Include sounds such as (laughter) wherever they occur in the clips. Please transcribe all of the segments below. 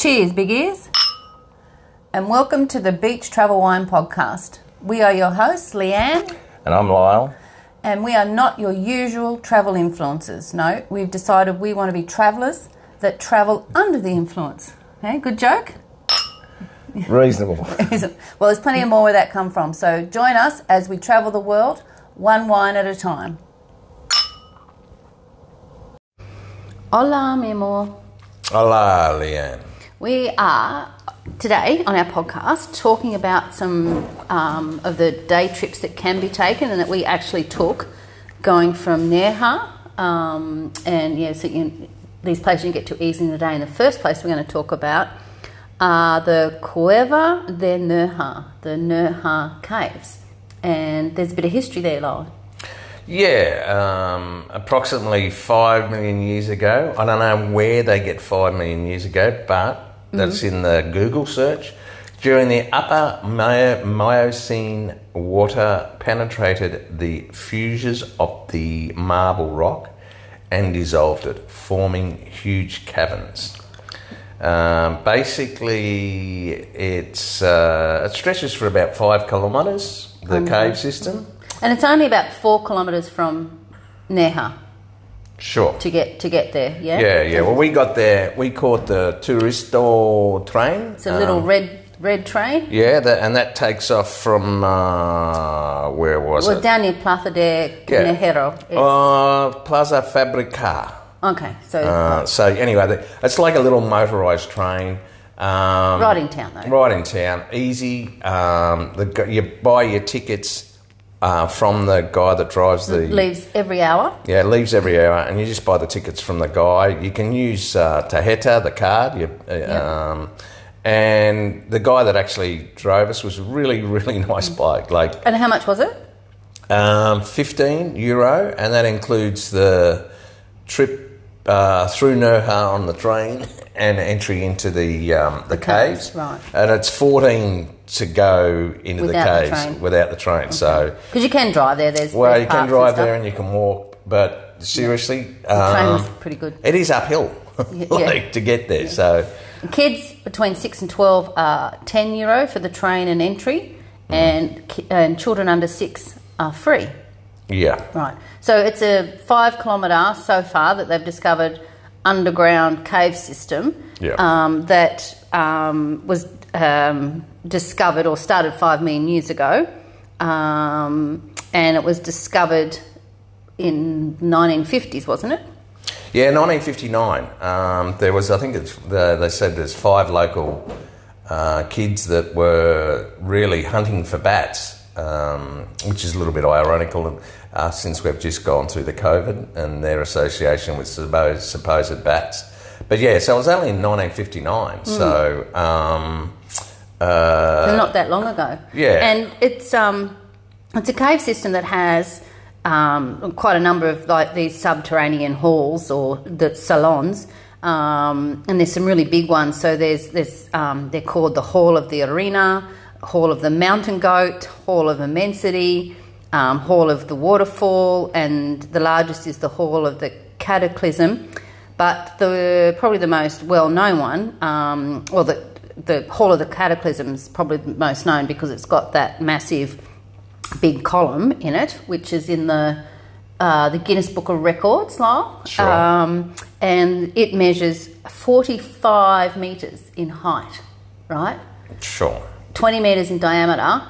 Cheers, big ears. And welcome to the Beach Travel Wine Podcast. We are your hosts, Leanne, And I'm Lyle. and we are not your usual travel influencers. No, we've decided we want to be travellers that travel under the influence. Okay, good joke? Reasonable. (laughs) well, there's plenty of more where that come from. So join us as we travel the world, one wine at a time. Hola, mi amor. Hola, Leanne. We are today on our podcast talking about some um, of the day trips that can be taken and that we actually took going from Nerja. Um, and yeah, so you, these places you get to easily in the day. In the first place, we're going to talk about are the Cueva de Nerja, the Nerja caves. And there's a bit of history there, Lyle. Yeah, um, approximately five million years ago. I don't know where they get five million years ago, but that's in the Google search. During the Upper Mio- Miocene, water penetrated the fissures of the marble rock and dissolved it, forming huge caverns. Um, basically, it's uh, it stretches for about five kilometres. The cave system. And it's only about four kilometres from Nerja Sure. to get to get there. Yeah. Yeah, yeah. Well, we got there. We caught the Turisto train. It's a little Um, red red train. Yeah, that, and that takes off from uh, where was Well, it? Well, down near Plaza de Yeah. Nejero. It's- Uh, Plaza Fabrica. okay, so Uh, so anyway, the- it's like a little motorised train. Um, right in town though. Right in town, easy. Um, the, you buy your tickets uh, from the guy that drives the Leaves every hour. Yeah, leaves every hour, and you just buy the tickets from the guy. You can use uh, tarjeta, the card, you, uh, um, and the guy that actually drove us was a really, (laughs) really nice bloke. Like And how much was it? um, fifteen euro, and that includes the trip uh, through Nerja on the train (laughs) and entry into the um, the, caves, caves. right. And it's fourteen to go into Without the the caves train. without the train. So. Because you can drive there. There's Well, you can drive stuff. there and you can walk, but seriously, The train um, was pretty good. it is uphill, (laughs) Yeah, (laughs) like to get there. So Kids between six and twelve are ten euro for the train and entry, Mm. and and children under six are free. yeah, Right. So it's a five kilometre so far that they've discovered underground cave system Yeah. um, that um, was um, discovered or started five million years ago, um, and it was discovered in 1950s, wasn't it? yeah. 1959. Um, there was, I think, the, they said there's five local uh, kids that were really hunting for bats, um, which is a little bit ironical uh, since we've just gone through the COVID and their association with supposed, supposed bats. But yeah, so it was only in 1959. So. Um, uh, not that long ago. yeah. and it's um, it's a cave system that has um, quite a number of like these subterranean halls or the salons. Um, and there's some really big ones. So there's there's um, they're called the Hall of the Arena, Hall of the Mountain Goat, Hall of Immensity, um, Hall of the Waterfall, and the largest is the Hall of the Cataclysm. But the probably the most well known one, um, or the the Hall of the Cataclysm is probably the most known because it's got that massive big column in it, which is in the uh, the Guinness Book of Records, Lyle. Sure. Um, and it measures 45 metres in height, right? sure. 20 metres in diameter,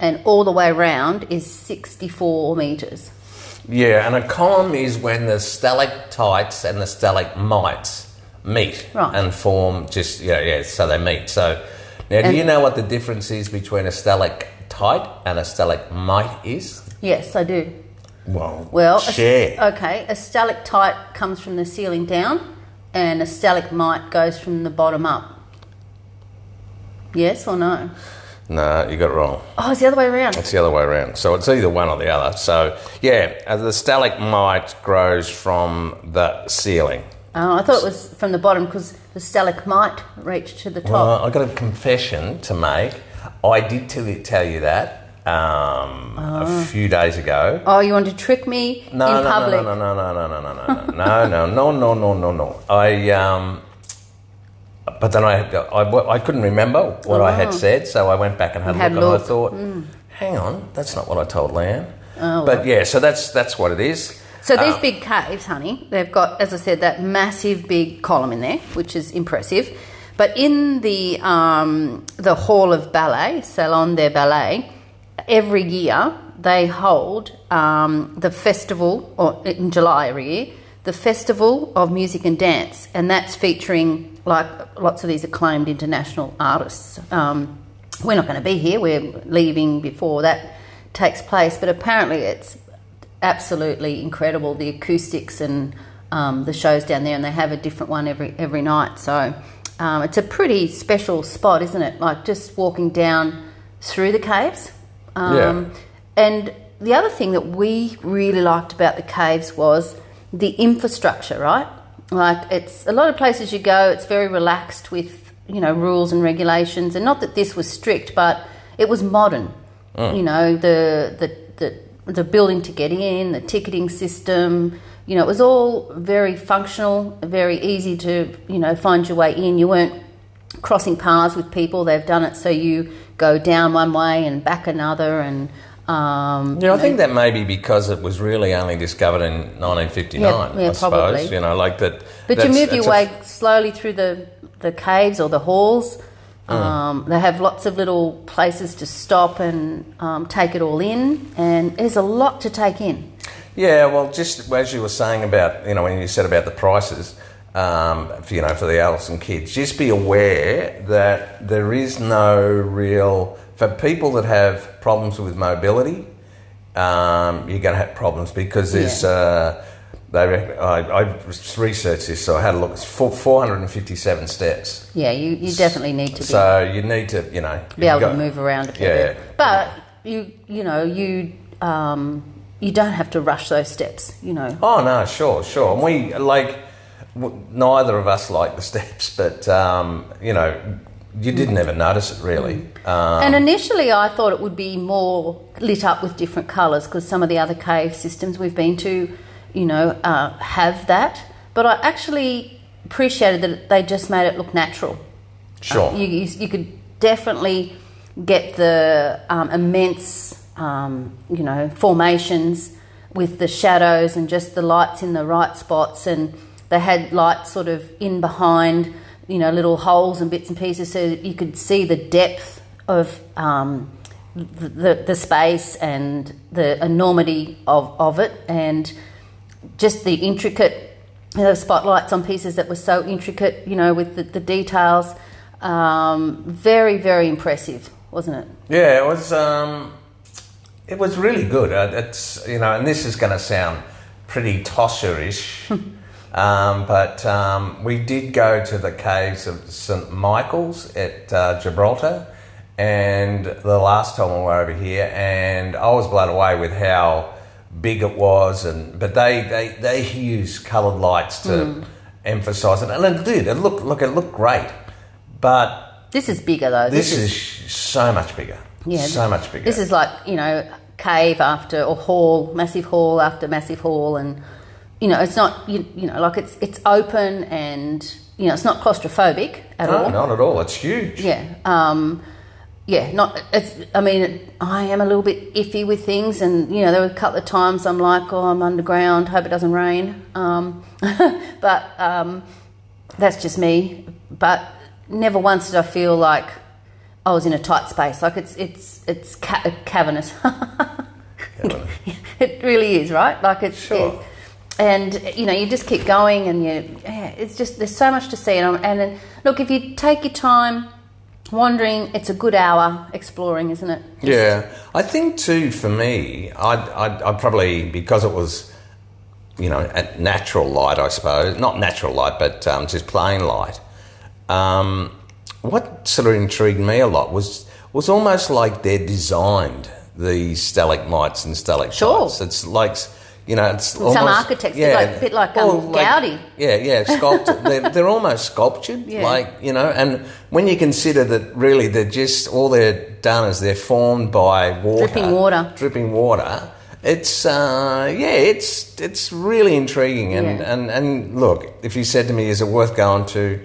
and all the way around is 64 metres. Yeah, and a column is when the stalactites and the stalagmites meet Right. and form just yeah yeah so they meet. So now do you know what the difference is between a stalactite and a stalagmite is? Yes, I do. Well, Well, a- share. okay, a stalactite comes from the ceiling down, and a stalagmite goes from the bottom up. Yes or no? No, you got it wrong. Oh, it's the other way around. It's the other way around. So it's either one or the other. So yeah, uh, the stalagmite grows from the ceiling. Oh, I thought it was from the bottom because the stalagmite reached to the top. Well, I've got a confession to make. I did tell you, tell you that um, a few days ago. oh, you want to trick me No, in no, public? no, no, no, no, no, no, no, no, no, no, no, no, no, no, no. I um, uh, but then I, I, I couldn't remember what I had said, so I went back and had, Oh. Had a look, look. and I thought, hang on, that's not what I told Leanne. Oh, but yeah, so that's that's what it is. So these Uh, big caves, honey, they've got, as I said, that massive big column in there, which is impressive. But in the um, the hall of ballet, Salon de Ballet, every year they hold um, the festival, or in July every year, the festival of music and dance, and that's featuring like lots of these acclaimed international artists. Um, we're not going to be here; we're leaving before that takes place. But apparently, it's absolutely incredible the acoustics and um, the shows down there, and they have a different one every every night. So um, it's a pretty special spot, isn't it? Like just walking down through the caves. Um, Yeah. And the other thing that we really liked about the caves was the infrastructure, right? Like it's a lot of places you go, it's very relaxed with you know rules and regulations, and not that this was strict, but it was modern. Mm. You know the the the the building to get in, the ticketing system. You know, it was all very functional, very easy to you know find your way in. You weren't crossing paths with people. They've done it so you go down one way and back another, and um, Yeah, I think that may be because it was really only discovered in 1959. Yeah, yeah, I suppose probably. you know, like that. But you move your way slowly through the, the caves or the halls. Mm. Um, they have lots of little places to stop and um, take it all in, and there's a lot to take in. Yeah, well, just as you were saying about, you know, when you said about the prices, um, for, you know, for the adults and kids, just be aware that there is no real for people that have problems with mobility. Um, you're going to have problems because there's. Yeah. Uh, they, I, I researched this, so I had a look. It's four, 457 steps. Yeah, you, you definitely need to be, So you need to, you know, be able you've to move around a fair Yeah. bit. But you you know you um, you don't have to rush those steps. You know. Oh no, sure, sure. And we like w- neither of us like the (laughs) steps, but um, you know, you didn't ever notice it really. Um, And initially, I thought it would be more lit up with different colours because some of the other cave systems we've been to, you know, uh, have that. But I actually appreciated that they just made it look natural. sure. You, you, you could definitely get the um, immense, um, you know, formations with the shadows and just the lights in the right spots. And they had lights sort of in behind, you know, little holes and bits and pieces so that you could see the depth of um, the, the, the space and the enormity of, of it. And just the intricate you know, spotlights on pieces that were so intricate, you know, with the, the details. Um, very, very impressive, wasn't it? Yeah, it was. Um, it was really good. Uh, it's you know, and this is going to sound pretty tosserish, (laughs) um, but um, we did go to the caves of St Michael's at uh, Gibraltar, and the last time we were over here, and I was blown away with how big it was, and but they they they use coloured lights to emphasise it, and it did. It looked look it looked great, but This is bigger though. this is so much bigger. yeah, so much bigger. This is like you know, cave after or hall, massive hall after massive hall, and you know, it's not you, you know like it's it's open and you know it's not claustrophobic at no, all. not at all. It's huge. Yeah. Um, yeah, not. It's. I mean, I am a little bit iffy with things, and you know, there were a couple of times I'm like, "Oh, I'm underground. Hope it doesn't rain." Um, (laughs) but um, that's just me. But never once did I feel like I was in a tight space. Like it's it's it's ca- cavernous. (laughs) (laughs) it really is, right? Like it's. Sure. it- and you know, you just keep going, and you. Yeah, it's just there's so much to see, and, and then look if you take your time wandering, it's a good hour exploring, isn't it? Yeah, I think too. For me, I'd, I'd, I'd probably because it was, you know, at natural light. I suppose not natural light, but um, just plain light. Um, what sort of intrigued me a lot was was almost like they're designed these stalagmites and stalactites. Sure. It's like you know, it's Some almost, architects, they're like- a bit like, um, Gaudi. yeah, yeah, sculpted. they're, (laughs) they're almost sculptured, Yeah. like you know. And when you consider that, really, they're just all they're done is they're formed by water, Dripping water. dripping water. It's uh, yeah, it's it's really intriguing. And, Yeah. and and look, if you said to me, is it worth going to?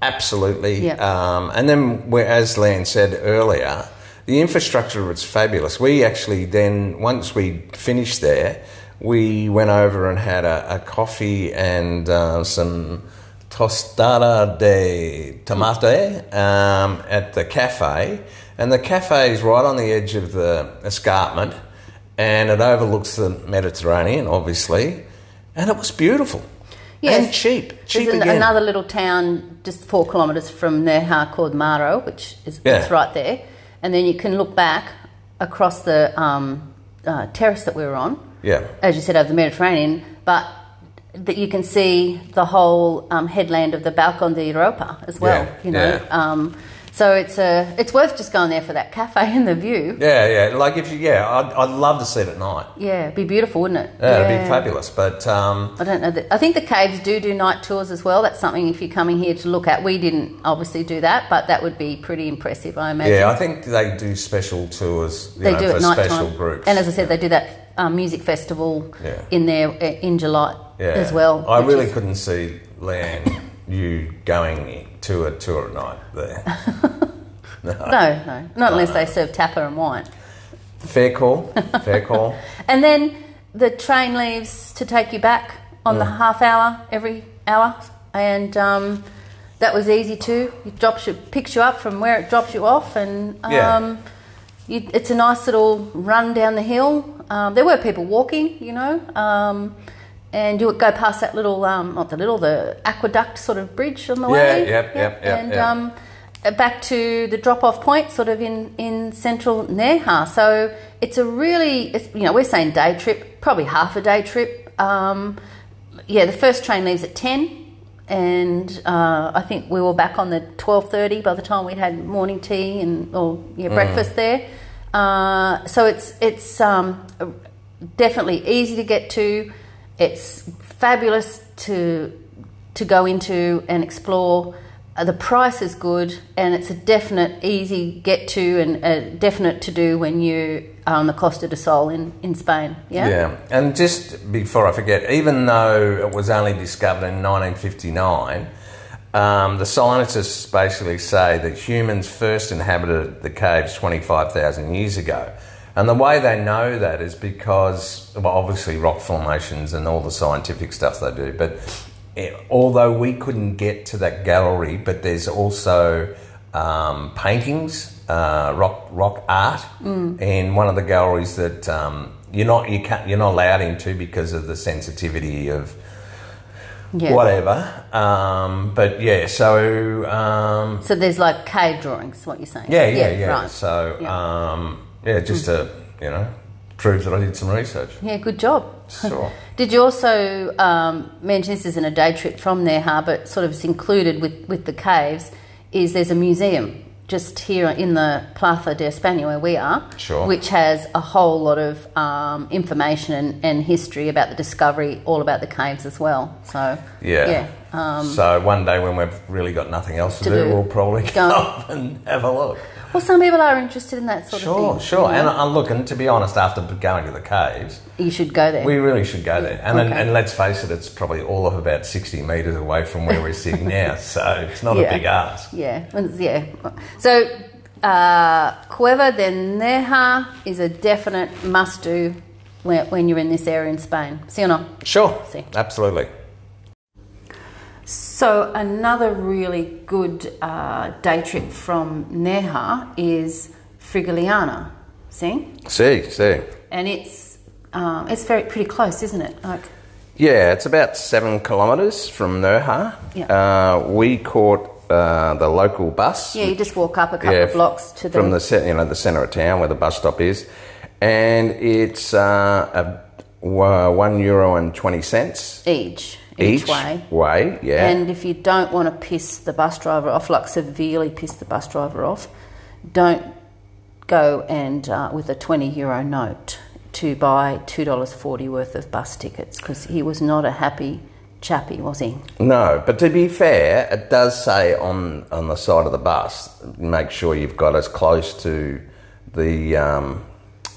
Absolutely. Yeah. Um, and then, as Lan said earlier, the infrastructure was fabulous. We actually then, once we finished there, we went over and had a, a coffee and uh, some tostada de tomate um, at the cafe. And the cafe is right on the edge of the escarpment and it overlooks the Mediterranean, obviously. And it was beautiful. Yes. And cheap. Cheap There's an- again. another little town just four kilometres from Nerja called Maro, which is Yeah. it's right there. And then you can look back across the um, uh, terrace that we were on, Yeah. as you said, over the Mediterranean, but that you can see the whole um, headland of the Balcon de Europa as well. Yeah, You know, yeah. um, so it's a it's worth just going there for that cafe and the view. Yeah, yeah. Like if you, yeah, I'd, I'd love to see it at night. Yeah, it'd be beautiful, wouldn't it? Yeah, it'd be fabulous. But um, I don't know. That, I think the caves do do night tours as well. That's something if you're coming here to look at. We didn't obviously do that, but that would be pretty impressive, I imagine. yeah, I think they do special tours. You they know, do for at night special time. groups. And as I said, they do that um, music festival Yeah. in there uh, in July yeah. as well. I really is- couldn't see Lan you going to a tour at night there. (laughs) No, no, not unless they serve tapper and wine. Fair call. (laughs) Fair call. And then the train leaves to take you back on Mm. the half hour every hour, and um, that was easy too. It drops you, picks you up from where it drops you off, and Yeah. um, you, it's a nice little run down the hill. Um, there were people walking, you know, um, and you would go past that little, um, not the little, the aqueduct sort of bridge on the Yeah, way. yep, yep, yep, And yep. Um, back to the drop-off point, sort of in in central Nerja. So it's a really, it's, you know, we're saying day trip, probably half a day trip. Um, yeah, the first train leaves at ten, and uh, I think we were back on the twelve thirty by the time we'd had morning tea and or yeah, breakfast there. Uh, so it's it's um, definitely easy to get to. It's fabulous to to go into and explore. Uh, the price is good, and it's a definite easy get to and a definite to do when you are on the Costa del Sol in, in Spain. Yeah. Yeah, and just before I forget, even though it was only discovered in 1959, um, the scientists basically say that humans first inhabited the caves 25,000 years ago. And the way they know that is because, well, obviously rock formations and all the scientific stuff they do, but eh, although we couldn't get to that gallery, but there's also um, paintings, uh, rock rock art, in one of the galleries that um, you're not you can't you're not allowed into because of the sensitivity of Yeah. whatever. Um, but yeah, so um, So there's like cave drawings. What you're saying? yeah, yeah, yeah. Right. So Yeah. um, yeah, just to you know prove that I did some research. Yeah, good job. Sure. (laughs) Did you also um, mention this isn't a day trip from Nerja, but sort of it's included with, with the caves? Is there's a museum just here in the Plaza de España where we are, Sure. which has a whole lot of um, information and, and history about the discovery, all about the caves as well. So Yeah. yeah. Um, so one day when we've really got nothing else to, To do, do. we'll probably Go. (laughs) go up and have a look. Well, some people are interested in that sort Sure, of thing. sure. you And uh, look, and to be honest, after going to the caves, you should go there. we really should go there. And, and, Okay. and let's face it, it's probably all of about 60 metres away from where we're sitting (laughs) now. So it's not Yeah. a big ask. Yeah, yeah. So, uh, Cueva de Nerja is a definite must do when, when you're in this area in Spain. See or not? Sure. See. Absolutely. So, another really good uh, day trip from Nerja is Frigiliana. See? See, see. And it's um, it's very pretty close, isn't it? Like, Yeah, it's about seven kilometres from Nerja. Yeah. Uh, we caught uh, the local bus. yeah, you just walk up a couple Yeah, of blocks to the from the you know the centre of town where the bus stop is, and it's uh, a, one euro and twenty cents each each, way. Way, yeah. And if you don't want to piss the bus driver off, like severely piss the bus driver off, don't go and uh, with a 20 euro note to buy $2.40 worth of bus tickets because he was not a happy chappy, was he? No, but to be fair, it does say on on the side of the bus, make sure you've got as close to the um,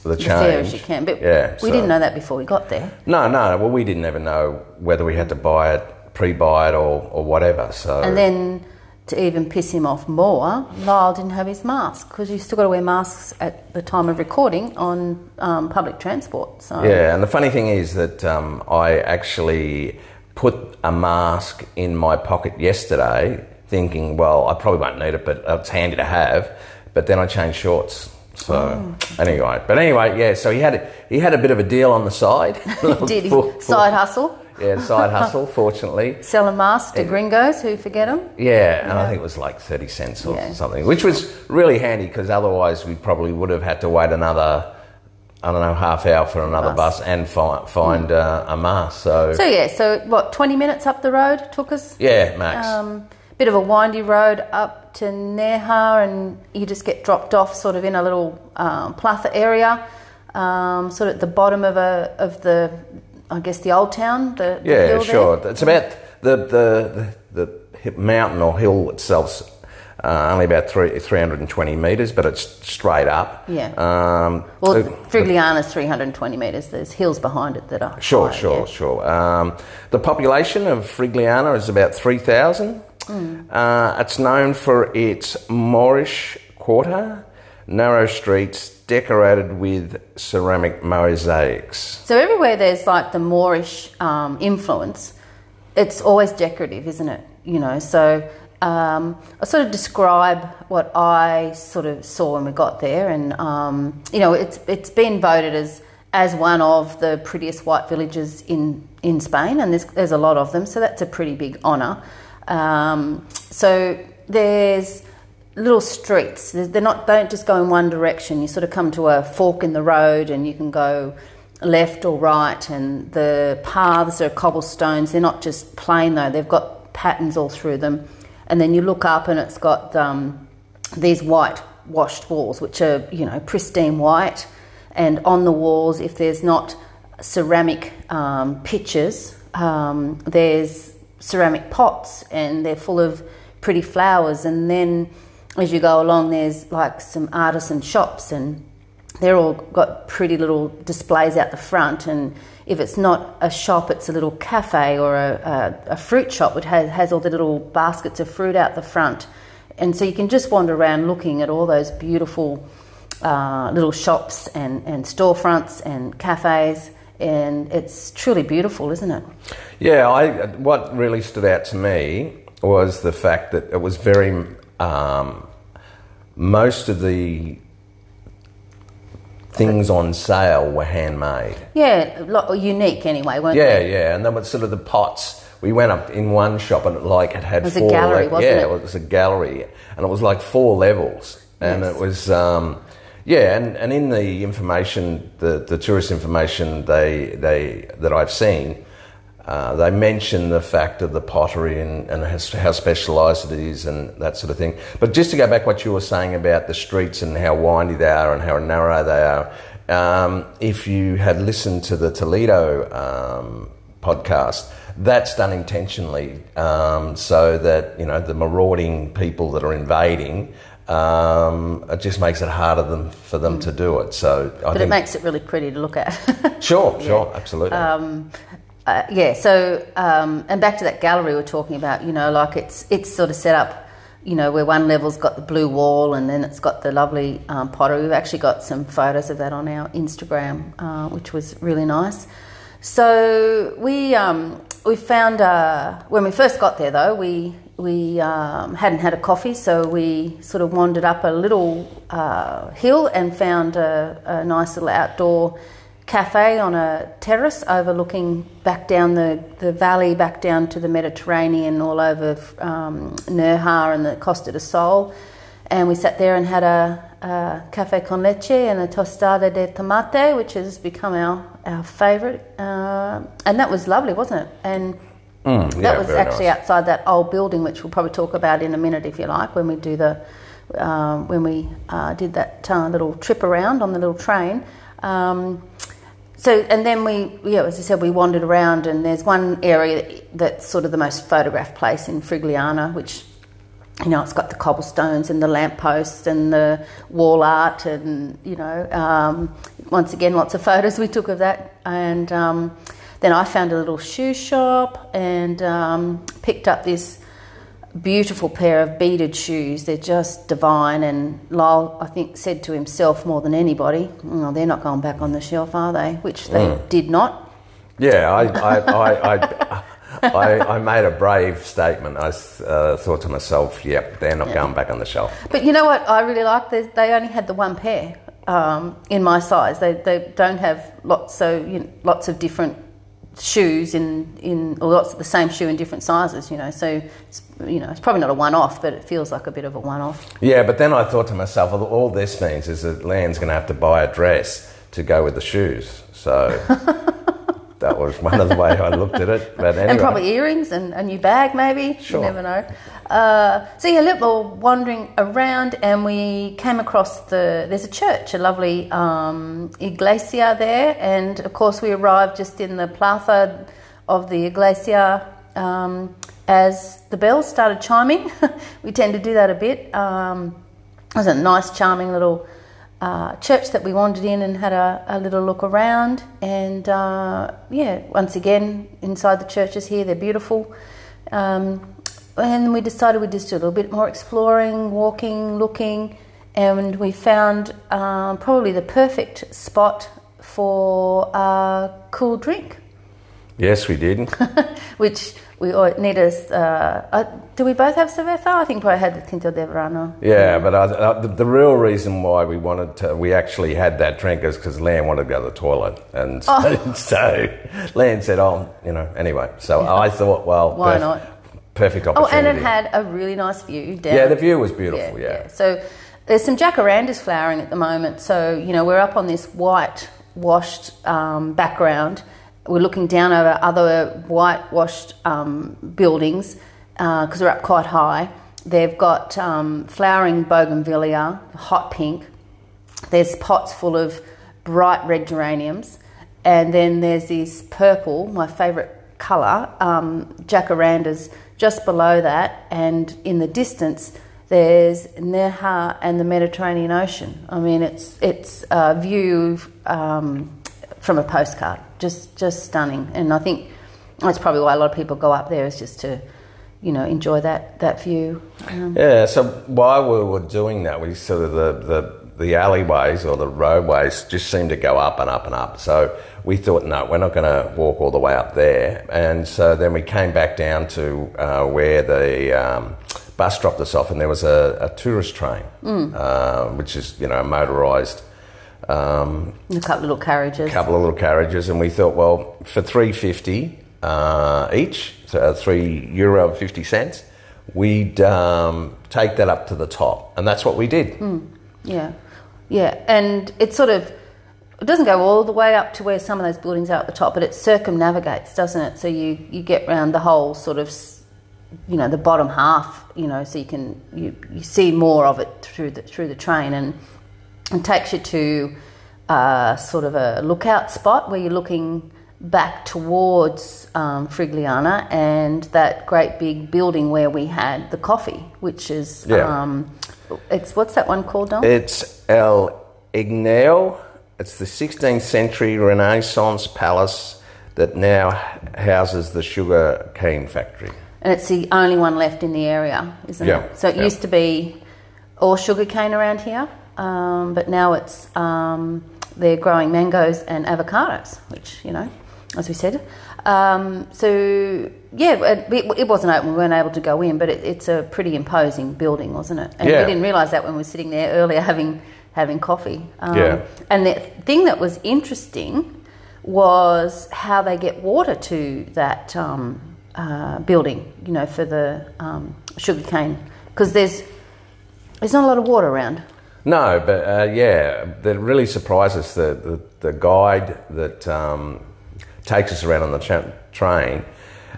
the The change as you can. But yeah, we so- didn't know that before we got there. No, no. Well, we didn't ever know whether we had to buy it, pre-buy it, or or whatever. So And then to even piss him off more, Lyle didn't have his mask because you still got to wear masks at the time of recording on um, public transport. So Yeah, and the funny thing is that um, I actually put a mask in my pocket yesterday, thinking, well, I probably won't need it, but it's handy to have. But then I changed shorts. So Oh. anyway, but anyway, yeah. So he had he had a bit of a deal on the side. (laughs) did he For- for- (laughs) side hustle, (laughs) Yeah, side hustle. Fortunately, selling masks to gringos who forget them. yeah, and I think it was like thirty cents or Yeah. something, which was really handy because otherwise we probably would have had to wait another. I don't know, half hour for another Bus. bus, and find, find uh, a mask. So, So yeah, so what? Twenty minutes up the road took us. yeah, Max. Um, bit of a windy road up to Nerja, and you just get dropped off sort of in a little um, plaza area, um, sort of at the bottom of a of the, I guess the old town. The, the Yeah, hill there. sure. It's about the the the, the mountain or hill itself's uh, only about three, 320 metres, but it's straight up. Yeah. Um, Well, the- Frigiliana's 320 metres. There's hills behind it that are Sure, higher, sure, yeah. sure. Um, the population of Frigiliana is about 3,000. Hmm. Uh, it's known for its Moorish quarter, narrow streets decorated with ceramic mosaics. So everywhere there's like the Moorish um, influence, it's always decorative, isn't it? You know, so um, I sort of describe what I sort of saw when we got there, and um, you know, it's it's been voted as as one of the prettiest white villages in in Spain, and there's there's a lot of them, so that's a pretty big honour. Um, so there's little streets. They're not don't just go in one direction. You sort of come to a fork in the road, and you can go left or right. And the paths are cobblestones. They're not just plain though. They've got patterns all through them. And then you look up, and it's got um, these white washed walls, which are you know pristine white. And on the walls, if there's not ceramic um, pictures, um, there's ceramic pots, and they're full of pretty flowers. And then as you go along, there's like some artisan shops, and they're all got pretty little displays out the front. And if it's not a shop, it's a little cafe or a, a, a fruit shop, which has, has all the little baskets of fruit out the front. And so you can just wander around looking at all those beautiful uh, little shops and, and storefronts and cafes. And it's truly beautiful, isn't it? Yeah, I, what really stood out to me was the fact that it was very. Um, most of the things on sale were handmade. Yeah, lot unique anyway, weren't Yeah, they? yeah, yeah, and then with sort of the pots. We went up in one shop and it like it had It was a four. gallery, le- wasn't yeah, it? it was a gallery, and it was like four levels, and Yes. it was. Um, yeah, and, and in the information, the, the tourist information they they that I've seen, uh, they mention the fact of the pottery and, and how, specialised it is and that sort of thing. But just to go back what you were saying about the streets and how windy they are and how narrow they are, um, if you had listened to the Toledo um, podcast, that's done intentionally um, so that you know the marauding people that are invading. Um, it just makes it harder than, for them to do it. So I But think it makes it really pretty to look at. (laughs) sure, sure, absolutely. Uh, yeah. So, um, and back to that gallery we we're talking about. You know, like it's it's sort of set up. You know, where one level's got the blue wall, and then it's got the lovely um, pottery. We've actually got some photos of that on our Instagram, uh, which was really nice. So we um, we found uh, when we first got there though we we um, hadn't had a coffee, so we sort of wandered up a little uh, hill and found a, a nice little outdoor cafe on a terrace overlooking back down the, the valley, back down to the Mediterranean, all over um, Nerja and the Costa del Sol. And we sat there and had a, a cafe con leche and a tostada de tomate, which has become our, our favourite. Uh, and that was lovely, wasn't it? And Mm, yeah, that was actually nice. outside that old building, which we'll probably talk about in a minute if you like, when we do the um, when we uh, did that uh, little trip around on the little train. Um, so and then we, yeah, as I said, we wandered around, and there's one area that's sort of the most photographed place in Frigiliana, which you know, it's got the cobblestones and the lampposts and the wall art, and you know, um, once again, lots of photos we took of that. And um, then I found a little shoe shop and um, picked up this beautiful pair of beaded shoes. They're just divine. And Lyle, I think, said to himself more than anybody, oh, they're not going back on the shelf, are they? Which they did not. Yeah, I, I, I, I, I, I made a brave statement. I uh, thought to myself, yep, they're not going back on the shelf. But you know what I really like? They, they only had the one pair um, in my size. They, they don't have lots, so you know, lots of different shoes in, in or lots of the same shoe in different sizes. You know, so it's, you know it's probably not a one-off, but it feels like a bit of a one-off. Yeah, but then I thought to myself, well, all this means is that Lan's going to have to buy a dress to go with the shoes. So (laughs) that was one of the way I looked at it. But anyway. And probably earrings and a new bag, maybe. Sure. You never know. Uh, so yeah, look, we were wandering around and we came across the. There's a church, a lovely um, iglesia there, and of course we arrived just in the plaza of the iglesia um, as the bells started chiming. (laughs) we tend to do that a bit. Um, it was a nice, charming little uh, church that we wandered in and had a, a little look around. And uh, yeah, once again, inside the churches here, they're beautiful. Um, and we decided we'd just do a little bit more exploring, walking, looking, and we found um, probably the perfect spot for a cool drink, yes, we did. (laughs) which we all need us. Uh, uh, do we both have cerveza? I think I had the Tinto de Verano. Yeah, but I, I, the, the real reason why we wanted to, we actually had that drink is because Lan wanted to go to the toilet, and so, (laughs) so Lan said, "Oh, you know." Anyway, so I thought, well, Why not? Perfect opportunity. Oh, and it had a really nice view down. yeah, the view was beautiful. Yeah, So there's some jacarandas flowering at the moment. So, you know, we're up on this white washed um, background. We're looking down over other whitewashed um, buildings because we're up quite high. They've got um, flowering bougainvillea, hot pink. There's pots full of bright red geraniums. And then there's this purple, my favourite colour, um, jacarandas just below that. And in the distance, there's Nerja and the Mediterranean Ocean. I mean, it's, it's a view um, from a postcard, just, just stunning. And I think that's probably why a lot of people go up there, is just to, you know, enjoy that, that view. Um, Yeah, so while we were doing that, we sort of the, the, the alleyways or the roadways just seemed to go up and up and up. So we thought, no, we're not going to walk all the way up there. And so then we came back down to uh, where the um, bus dropped us off, and there was a, a tourist train, uh, which is, you know, motorised. Um, a couple of little carriages. A couple of little carriages, and we thought, well, for three fifty uh, each, so uh, three euro and fifty cents, we'd um, take that up to the top, and that's what we did. Yeah, yeah, and it sort of it doesn't go all the way up to where some of those buildings are at the top, but it circumnavigates, doesn't it? So you you get round the whole sort of you know the bottom half, you know, so you can you, you see more of it through the through the train, and it takes you to uh, sort of a lookout spot where you're looking back towards um, Frigiliana and that great big building where we had the coffee, which is Yeah. um, it's what's that one called, Dom? It's El Ingenio. It's the 16th century Renaissance palace that now houses the sugar cane factory. And it's the only one left in the area, isn't Yeah, it? So it yeah. used to be all sugar cane around here, um, but now it's um, they're growing mangoes and avocados, which you know, as we said. Um, so yeah, it, it- wasn't open; we weren't able to go in, but it, it's a pretty imposing building, wasn't it? And Yeah. we didn't realise that when we were sitting there earlier having having coffee. Um, Yeah. And the thing that was interesting was how they get water to that um, uh, building, you know, for the um, sugarcane, because there's there's not a lot of water around. No, but uh, yeah, that really surprised us. The, the, the guide that um, takes us around on the tra- train,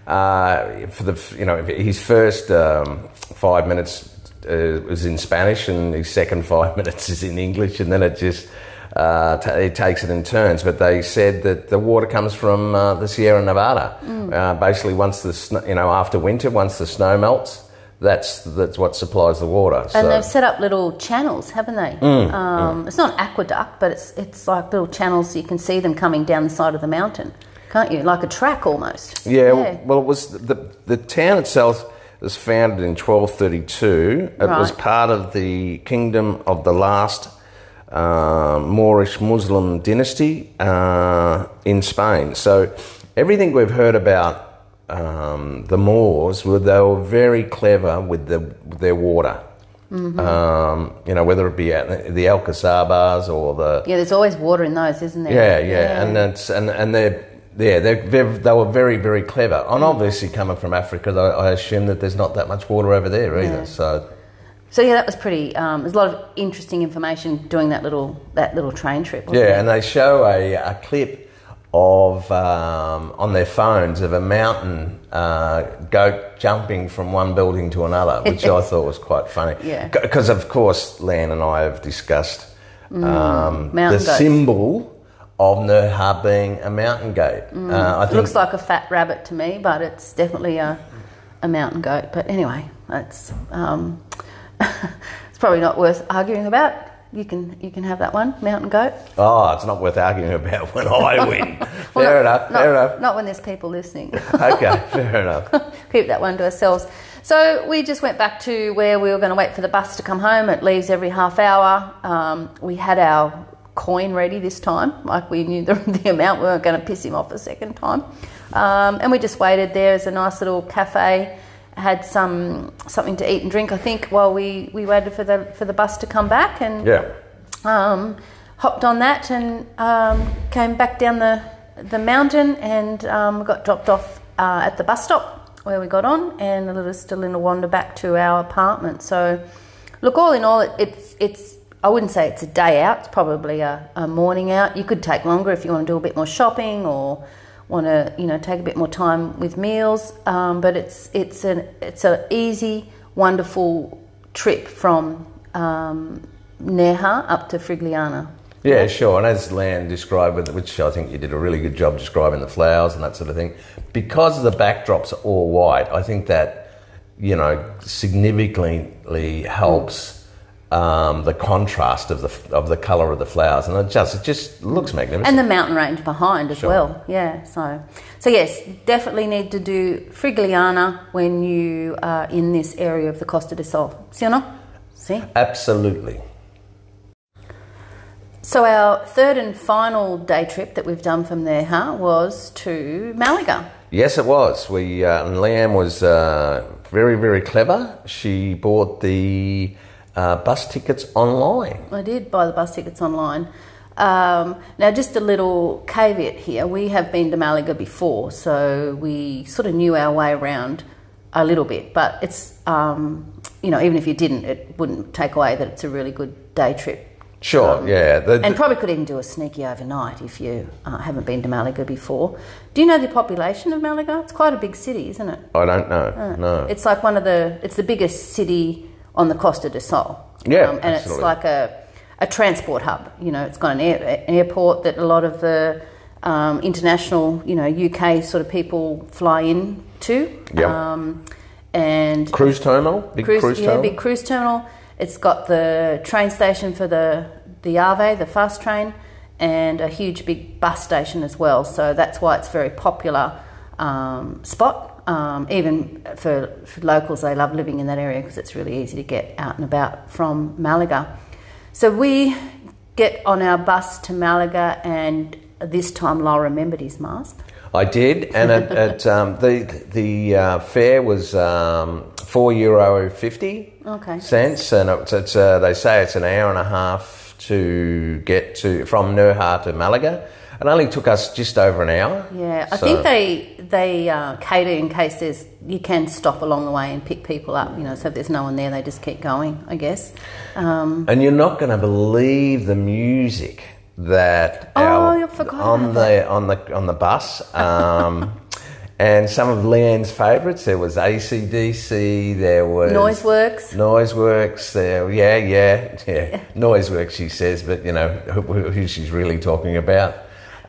uh, for the you know his first um, five minutes uh, was in Spanish, and his second (laughs) five minutes is in English, and then it just uh, ta it takes it in turns. But they said that the water comes from uh, the Sierra Nevada. Uh, basically, once the sn- you know after winter, once the snow melts. That's that's what supplies the water. And so. they've set up little channels, haven't they? Mm, um, It's not an aqueduct, but it's it's like little channels. You can see them coming down the side of the mountain, can't you? Like a track almost. Yeah, well, it was the the town itself was founded in 1232. It was part of the kingdom of the last uh, Moorish Muslim dynasty uh, in Spain. So everything we've heard about um, the Moors, were they were very clever with, the, their water. Um, you know, whether it be at the Alcazabas or the Yeah, there's always water in those, isn't there? yeah, yeah, and that's and and they're yeah they're, they're they were very very clever. And obviously coming from Africa, I, I assume that there's not that much water over there either. Yeah. So So yeah, that was pretty. Um, there's a lot of interesting information doing that little that little train trip. wasn't yeah, and they show a, a clip of um, on their phones of a mountain uh, goat jumping from one building to another, which I (laughs) thought was quite funny. Yeah. because of course, Lan and I have discussed um, the Mm. goats. symbol of Nerja being a mountain goat. Uh, I It looks like a fat rabbit to me, but it's definitely a, a mountain goat. But anyway, that's um, (laughs) it's probably not worth arguing about. You can you can have that one, mountain goat. Oh, it's not worth arguing about when I (laughs) win. Fair not- enough, not- fair enough. Not when there's people listening. (laughs) Okay, fair (laughs) enough. Keep that one to ourselves. So we just went back to where we were going to wait for the bus to come home. It leaves every half hour. Um, we had our coin ready this time, like we knew the, the amount. We weren't going to piss him off a second time. Um, and we just waited there as a nice little cafe. Had some something to eat and drink, I think, while we, we waited for the for the bus to come back and Yeah. um, hopped on that and um, came back down the the mountain and um, got dropped off uh, at the bus stop where we got on and a little still in a wander back to our apartment. So, look, all in all, it, it's it's I wouldn't say it's a day out. It's probably a, a morning out. You could take longer if you want to do a bit more shopping or want to you know take a bit more time with meals. Um, but it's it's an it's a easy, wonderful trip from um, Nerja up to Frigiliana. Yeah, sure. And as Lan described, which I think you did a really good job describing the flowers and that sort of thing, because the backdrops are all white, I think that you know significantly helps um, the contrast of the of the color of the flowers, and it just it just looks magnificent. And the mountain range behind as Sure. well. Yeah. So, so yes, definitely need to do Frigiliana when you are in this area of the Costa del Sol. See or no? See? Absolutely. So our third and final day trip that we've done from there, huh, was to Malaga. Yes, it was. We uh, and Leanne was uh, very very clever. She bought the uh, bus tickets online. I did buy the bus tickets online. Um, now, just a little caveat here: we have been to Malaga before, so we sort of knew our way around a little bit. But it's um, you know, even if you didn't, it wouldn't take away that it's a really good day trip. Sure, yeah. The- And probably could even do a sneaky overnight if you uh, haven't been to Malaga before. Do you know the population of Malaga? It's quite a big city, isn't it? I don't know. No. It's like one of the. It's the biggest city on the Costa del Sol. Yeah, and absolutely. it's like a a transport hub. You know, it's got an, air, an airport that a lot of the um, international, you know, UK sort of people fly in to. Yep. Um, and Cruise terminal, big cruise, yeah, terminal. big cruise terminal. It's got the train station for the the Ave, the fast train, and a huge big bus station as well. So that's why it's a very popular um, spot. Um, even for, for locals, they love living in that area because it's really easy to get out and about from Malaga. So we get on our bus to Malaga, and this time Lyle remembered his mask. I did, and it, it, (laughs) um, the the uh, fare was um, four euro fifty Okay. cents, and it's, it's uh, they say it's an hour and a half to get to from Nerja to Malaga. It only took us just over an hour. Yeah, I So- think they they uh, cater in case there's you can stop along the way and pick people up. You know, so if there's no one there, they just keep going. I guess. Um, And you're not going to believe the music that Oh, our- on the on the on the bus. Um, (laughs) and some of Leanne's favourites. There was ACDC. There was Noiseworks. Noiseworks. There, yeah, yeah, yeah. Noiseworks. She says, but you know who, who she's really talking about.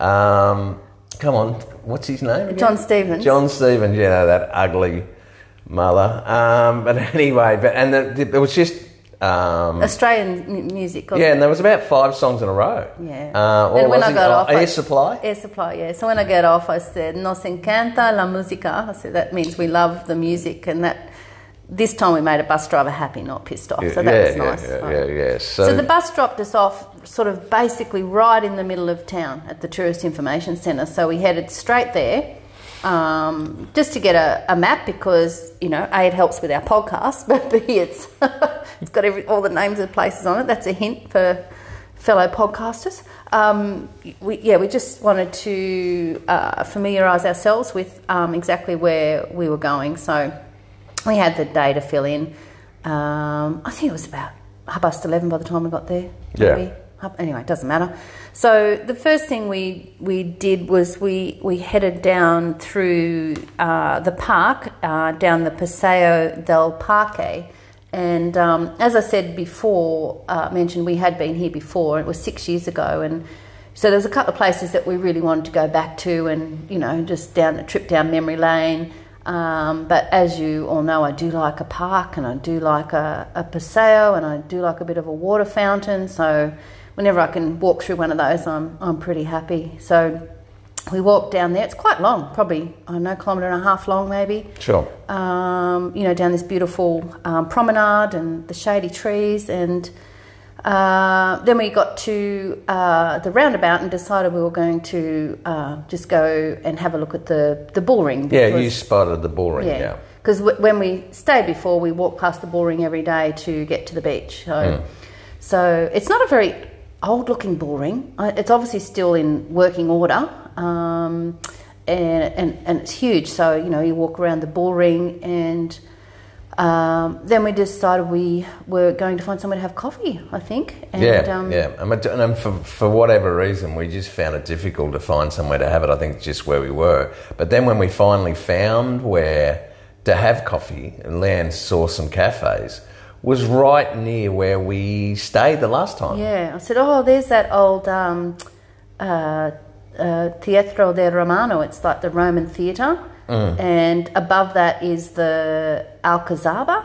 Um, come on, what's his name? again? Jon Stevens. Jon Stevens. You know that ugly mother. Um, but (laughs) anyway, but and the, the, it was just. Um, Australian mu- music. yeah, it? and there was about five songs in a row. Yeah. Uh, and when I got Oh, off, I- Air Supply. Air Supply, yeah. So when I got off, I said, "Nos encanta la música." I said that means we love the music, and that this time we made a bus driver happy, not pissed off. So that yeah, was nice. yeah, Right. yeah, yeah. So, So the bus dropped us off sort of basically right in the middle of town at the Tourist Information Centre. So we headed straight there um, just to get a, a map because, you know, A, it helps with our podcast, (laughs) but B, it's, (laughs) it's got every, all the names of places on it. That's a hint for fellow podcasters. Um, we, yeah, we just wanted to uh, familiarise ourselves with um, exactly where we were going. So we had the day to fill in. Um, I think it was about half past 11 by the time we got there. Yeah. Maybe. Anyway, it doesn't matter. So the first thing we, we did was we, we headed down through uh, the park, uh, down the Paseo del Parque. And um, as I said before, uh, mentioned we had been here before. It was six years ago, and so there was a couple of places that we really wanted to go back to, and you know, just down a trip down memory lane. Um, but as you all know, I do like a park, and I do like a, a paseo, and I do like a bit of a water fountain. So whenever I can walk through one of those, I'm I'm pretty happy. So we walked down there. It's quite long, probably I know, kilometre and a half long, maybe sure. um, you know, down this beautiful um, promenade and the shady trees. And uh, then we got to uh, the roundabout and decided we were going to uh, just go and have a look at the, the bull ring. Yeah, you spotted the bull ring, yeah. because w- when we stayed before, we walked past the bull ring every day to get to the beach. So, Hmm. so it's not a very old-looking bull ring. Uh, It's obviously still in working order, um, and, and and it's huge. So you know, you walk around the bull ring, and um, then we decided we were going to find somewhere to have coffee. I think. And, yeah, um, yeah. And, and for, for whatever reason, we just found it difficult to find somewhere to have it. I think just where we were. But then when we finally found where to have coffee, and Leanne saw some cafes, was right near where we stayed the last time. Yeah, I said, oh, there's that old um, uh, uh, Teatro del Romano. It's like the Roman theatre, Mm. and above that is the Alcazaba.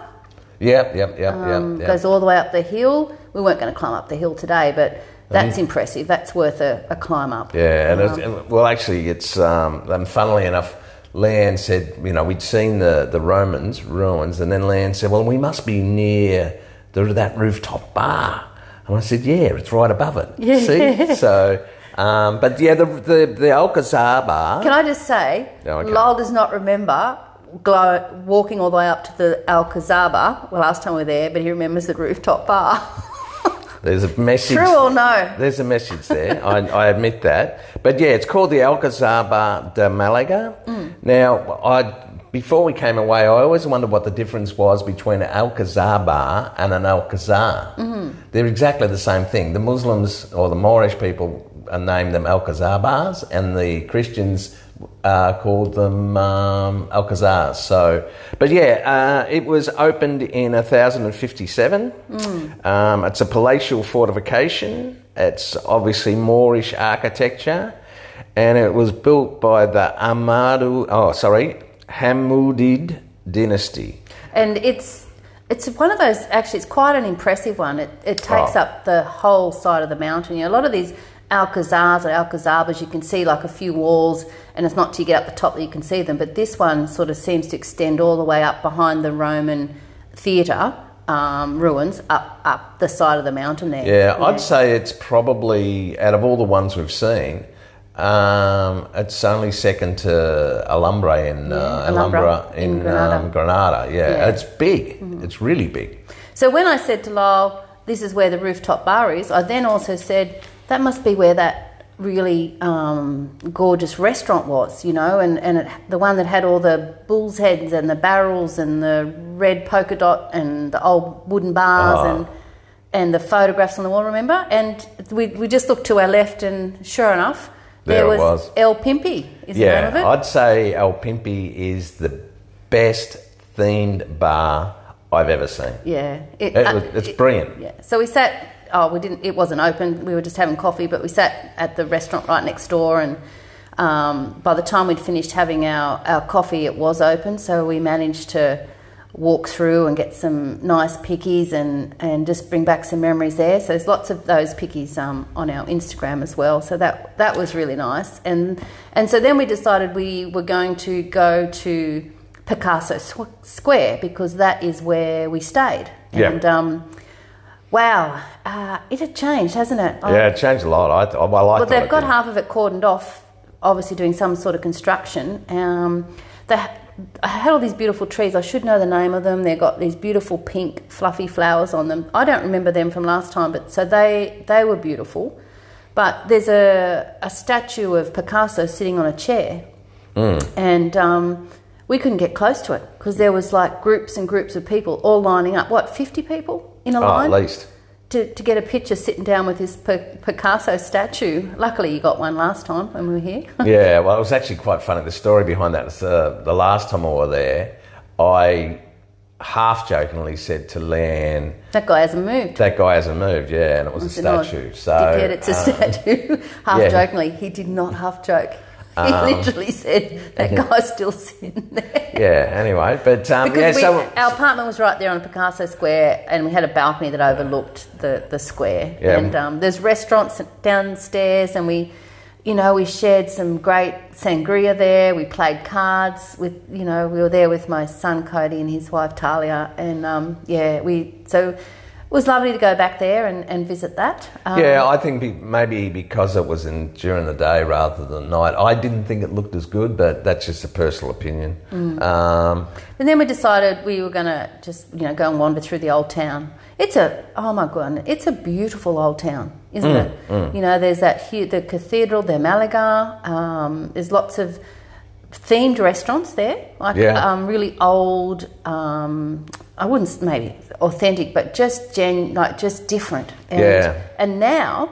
Yeah, yep, yep, yep, Um, yep, yep. Goes all the way up the hill. We weren't going to climb up the hill today, but that's impressive. That's worth a, a climb up. Yeah, and Um, it's, and- well, actually, it's um, and funnily enough, Leanne said, you know, we'd seen the the Romans ruins, and then Leanne said, well, we must be near the, that rooftop bar, and I said, yeah, it's right above it. (laughs) Yeah. See, so, um, but yeah, the the the Alcazaba. Can I just say, Oh, okay. Lyle does not remember glo- walking all the way up to the Alcazaba. Well, last time we were there, but he remembers the rooftop bar. (laughs) There's a message. True or no? There's a message there. I, I admit that. But yeah, it's called the Alcazaba de Malaga. Mm. Now, I before we came away, I always wondered what the difference was between an Alcazaba and an Alcazar. Mm-hmm. They're exactly the same thing. The Muslims or the Moorish people uh, name them Alcazabas, and the Christians uh, called them um, Alcazars. So, but yeah, uh, it was opened in 1057. Um, it's a palatial fortification. It's obviously Moorish architecture, and it was built by the Amadu. Oh, sorry, Hammudid dynasty. And it's it's one of those. Actually, it's quite an impressive one. It it takes Oh. up the whole side of the mountain. You know, a lot of these alcazars or alcazabas, you can see like a few walls, and it's not till you get up the top that you can see them. But this one sort of seems to extend all the way up behind the Roman theatre um, ruins, up up the side of the mountain there. Yeah, I'd say it's probably out of all the ones we've seen. Um, it's only second to Alhambra in uh, Yeah, Alhambra Alhambra in in, Granada. Um, Granada. Yeah, Yeah. it's big. It's really big. So when I said to Lyle, this is where the rooftop bar is, I then also said, that must be where that really um, gorgeous restaurant was, you know, and, and it, the one that had all the bull's heads and the barrels and the red polka dot and the old wooden bars Ah. and and the photographs on the wall, remember? And we, we just looked to our left and sure enough, There there it was, was. El Pimpi, is the name of Yeah. I'd say El Pimpi is the best themed bar I've ever seen. Yeah, it, It uh, was, it's it- brilliant. Yeah. So we sat. Oh, we didn't. It wasn't open. We were just having coffee, but we sat at the restaurant right next door, and um, by the time we'd finished having our, our coffee, it was open. So we managed to walk through and get some nice pickies and, and just bring back some memories there. So there's lots of those pickies um, on our Instagram as well. So that that was really nice. And and so then we decided we were going to go to Picasso Square because that is where we stayed. Yeah. Um, wow, uh, it had changed, hasn't it? Yeah, it changed a lot. I, I, I like well, they've got half of it cordoned off, obviously doing some sort of construction. Um, they I had all these beautiful trees. I should know the name of them. They've got these beautiful pink, fluffy flowers on them. I don't remember them from last time, but so they they were beautiful. But there's a, a statue of Picasso sitting on a chair, and um, we couldn't get close to it because there was like groups and groups of people all lining up. What, 50 people in a Oh, line? at least. to, to get a picture sitting down with this Picasso statue. Luckily, you got one last time when we were here. (laughs) yeah, well, it was actually quite funny. The story behind that is uh, the last time I were there, I half jokingly said to Lan, that guy hasn't moved. that guy hasn't moved, yeah, and it was a I said, "No, statue. So, dickhead, it's a uh, statue. (laughs) half yeah. jokingly, he did not half joke. He Um, literally said that guy's still sitting there. yeah, anyway, but um, Because yeah, we, so our apartment was right there on Picasso Square, and we had a balcony that overlooked the, the square. Yeah. And um, there's restaurants downstairs, and we, you know, we shared some great sangria there. We played cards with, you know, we were there with my son Cody and his wife Talia, and um, yeah, we so it was lovely to go back there and, and visit that. Um, Yeah, I think maybe because it was in during the day rather than night, I didn't think it looked as good, but that's just a personal opinion. Mm. Um, And then we decided we were going to just, you know, go and wander through the old town. It's a, oh my god, it's a beautiful old town, isn't Mm, it? You know, there's that the Cathedral de Malaga. Um, there's lots of themed restaurants there, like Yeah. um, really old. Um, I wouldn't maybe authentic, but just gen, like just different. And, Yeah. And now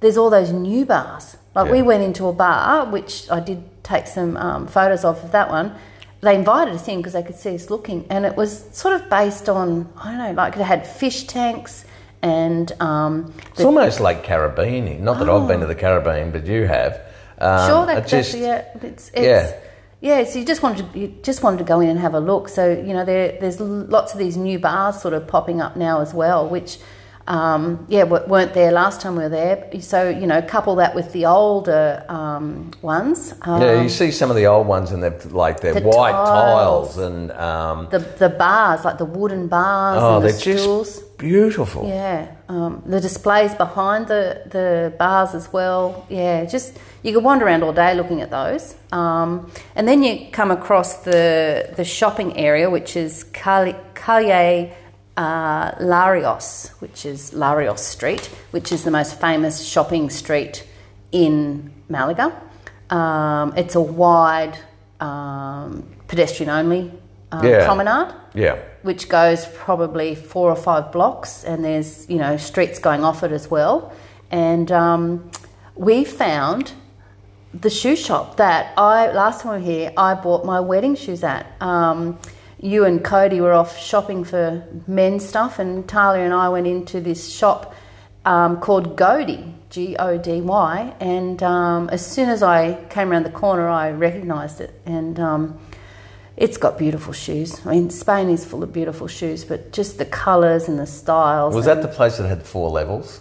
there's all those new bars. Like we went into a bar, which I did take some um, photos of of that one. They invited us in because they could see us looking, and it was sort of based on I don't know, like it had fish tanks and um, it's almost like Caribbean. Not that I've been to the Caribbean, but you have. Um, sure that, just, that's yeah, it's, it's, Yeah. Yeah. So you just wanted to, you just wanted to go in and have a look. So you know there there's lots of these new bars sort of popping up now as well, which. Um, yeah, w- weren't there last time we were there. So you know, couple that with the older um, ones. Um, yeah, you see some of the old ones, and they're like they're The white tiles. tiles, and um, the the bars, like the wooden bars oh, and the they're stools. just beautiful. Yeah, um, the displays behind the, the bars as well. Yeah, just you could wander around all day looking at those. Um, and then you come across the the shopping area, which is Calle, Calle uh, Larios, which is Larios Street, which is the most famous shopping street in Malaga. Um, it's a wide um, pedestrian only um, Yeah. promenade Yeah. Which goes probably four or five blocks, and there's you know streets going off it as well. And um, we found the shoe shop that I last time we were here I bought my wedding shoes at. Um, you and Cody were off shopping for men's stuff, and Talia and I went into this shop um, called Gody, G O D Y. And um, as soon as I came around the corner, I recognised it, and um, it's got beautiful shoes. I mean, Spain is full of beautiful shoes, but just the colours and the styles. Was that the place that had four levels,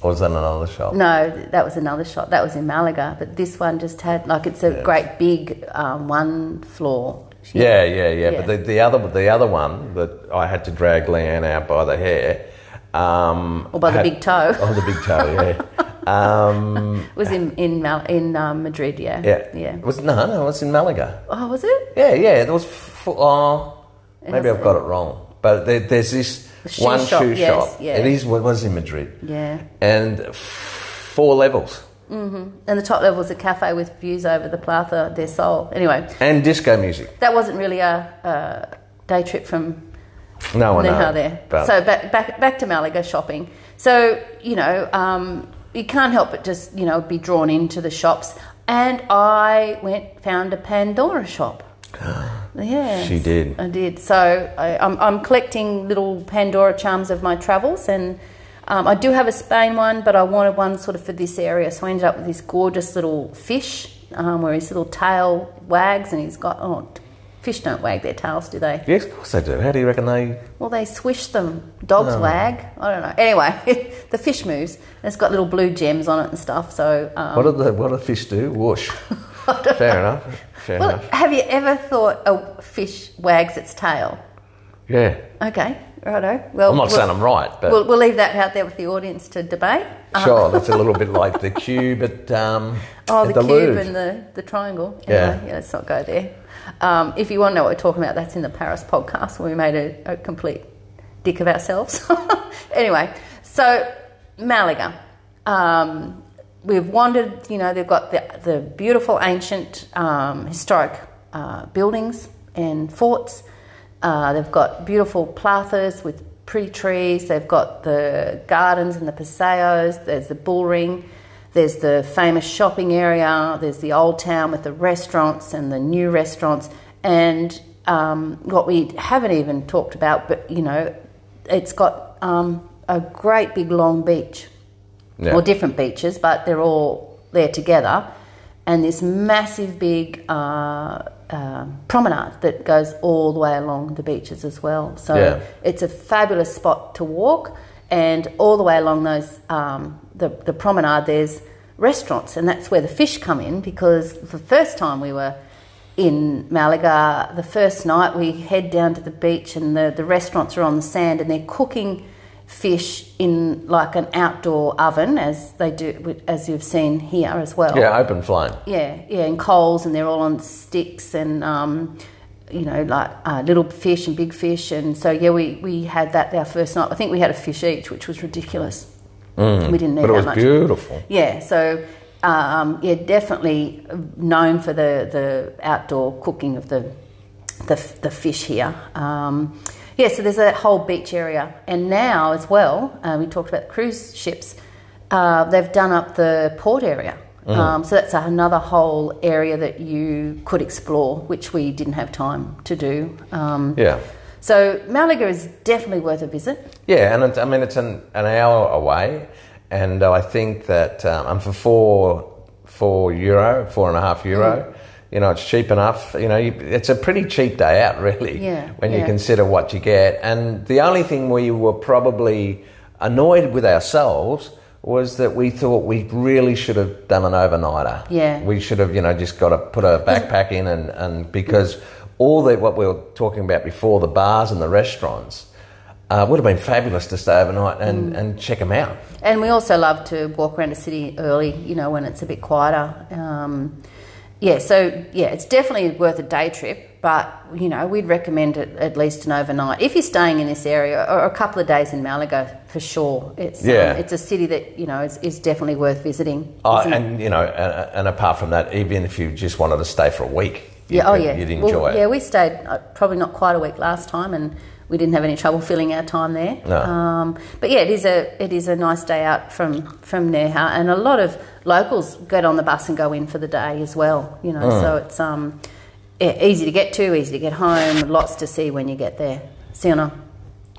or was that another shop? No, that was another shop. That was in Malaga, but this one just had like it's a Yeah. great big um, one floor. Yeah, yeah, yeah. Yeah. But the, the other the other one that I had to drag Leanne out by the hair. Um, Or by the had- big toe. Oh, the big toe. Yeah. (laughs) um, (laughs) was in in Mal- in um, Madrid. Yeah, yeah. yeah. It was no, no. It was in Malaga. Oh, was it? Yeah, yeah. There was. F- oh, maybe I've got it wrong. But there, there's this shoe one shop, shoe yes, shop. yeah. It is. It was in Madrid, Yeah. and f- four levels And the top level was a cafe with views over the Plaza del Sol. Anyway, and disco music. that wasn't really a, a day trip from No one how there. So back, back back to Malaga shopping. So you know, um, you can't help but just you know be drawn into the shops. And I went found a Pandora shop. (gasps) yeah, She did. I did. So I, I'm I'm collecting little Pandora charms of my travels, and um, I do have a Spain one, but I wanted one sort of for this area. So I ended up with this gorgeous little fish, um, where his little tail wags, and he's got oh. Fish don't wag their tails, do they? yes, of course they do. How do you reckon they? Well, they swish them. Dogs Oh. wag. I don't know. Anyway, (laughs) the fish moves. And it's got little blue gems on it and stuff. So um, What do the what do fish do? Whoosh. (laughs) Fair enough. Fair Well, enough. have you ever thought a fish wags its tail? Yeah. Okay, righto. Well, I'm not we'll, saying I'm right, but we'll, we'll leave that out there with the audience to debate. sure, that's a (laughs) little bit like the cube at um, Oh, at the, the, cube Louvre. and the, the triangle. Yeah. Anyway, yeah, let's not go there. Um, if you want to know what we're talking about, that's in the Paris podcast where we made a, a complete dick of ourselves. (laughs) anyway, so Malaga. Um, we've wandered, you know, they've got the, the beautiful ancient um, historic uh, buildings and forts. Uh, they've got beautiful plazas with pretty trees. They've got the gardens and the paseos. There's the bull ring. There's the famous shopping area. There's the old town with the restaurants and the new restaurants. And um, what we haven't even talked about, but you know, it's got um, a great big long beach Yeah. or different beaches, but they're all there together. And this massive big uh, uh, promenade that goes all the way along the beaches as well. So Yeah. it's a fabulous spot to walk, and all the way along those um, the the promenade there's restaurants, and that's where the fish come in because the first time we were in Malaga, the first night we head down to the beach, and the, the restaurants are on the sand, and they're cooking fish in like an outdoor oven, as they do, as you've seen here as well. yeah, open flame. Yeah, yeah, and coals, and they're all on sticks, and um, you know, like uh, little fish and big fish, and so yeah, we we had that our first night. I think we had a fish each, which was ridiculous. We didn't need But it that was much. beautiful. Yeah, so um, yeah, definitely known for the, the outdoor cooking of the the, the fish here. Um, yeah, so there's a whole beach area, and now as well, uh, we talked about cruise ships. Uh, they've done up the port area, um, so that's another whole area that you could explore, which we didn't have time to do. Um, Yeah. So Malaga is definitely worth a visit. Yeah, and it, I mean it's an, an hour away, and I think that um, and for four four euro, four and a half euro, Mm. you know, it's cheap enough. You know, you, it's a pretty cheap day out, (laughs) really, Yeah, when you consider what you get. And the only thing we were probably annoyed with ourselves was that we thought we really should have done an overnighter. Yeah. we should have, you know, just got to put a backpack in, and, and because all the what we were talking about before, the bars and the restaurants. Uh, would have been fabulous to stay overnight and, Mm. and check them out. And we also love to walk around the city early, you know, when it's a bit quieter. Um, yeah, so yeah, it's definitely worth a day trip, but you know, we'd recommend it at least an overnight if you're staying in this area, or a couple of days in Malaga for sure. It's um, Yeah. it's a city that you know is, is definitely worth visiting. Oh, isn't it? and you know, and, and apart from that, even if you just wanted to stay for a week, yeah, oh yeah, you'd Well, enjoy Yeah, we stayed uh, probably not quite a week last time, and we didn't have any trouble filling our time there. No. Um, but yeah, it is a it is a nice day out from from Nerja, and a lot of locals get on the bus and go in for the day as well. You know, Mm. so it's um yeah, easy to get to, easy to get home, lots to see when you get there. See or no?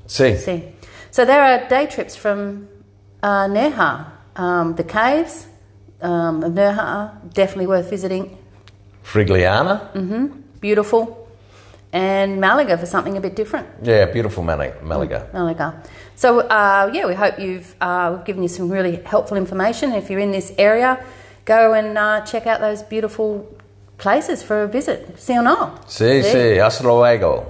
See, See. So there are day trips from uh, Nerja, um, the caves um, of Nerja, definitely worth visiting. Frigiliana, Mm. Beautiful. And Malaga for something a bit different. yeah, beautiful Malaga. Malaga. So uh, yeah, we hope you've uh, given you some really helpful information. If you're in this area, go and uh, check out those beautiful places for a visit. See you now. See, sí, hasta luego.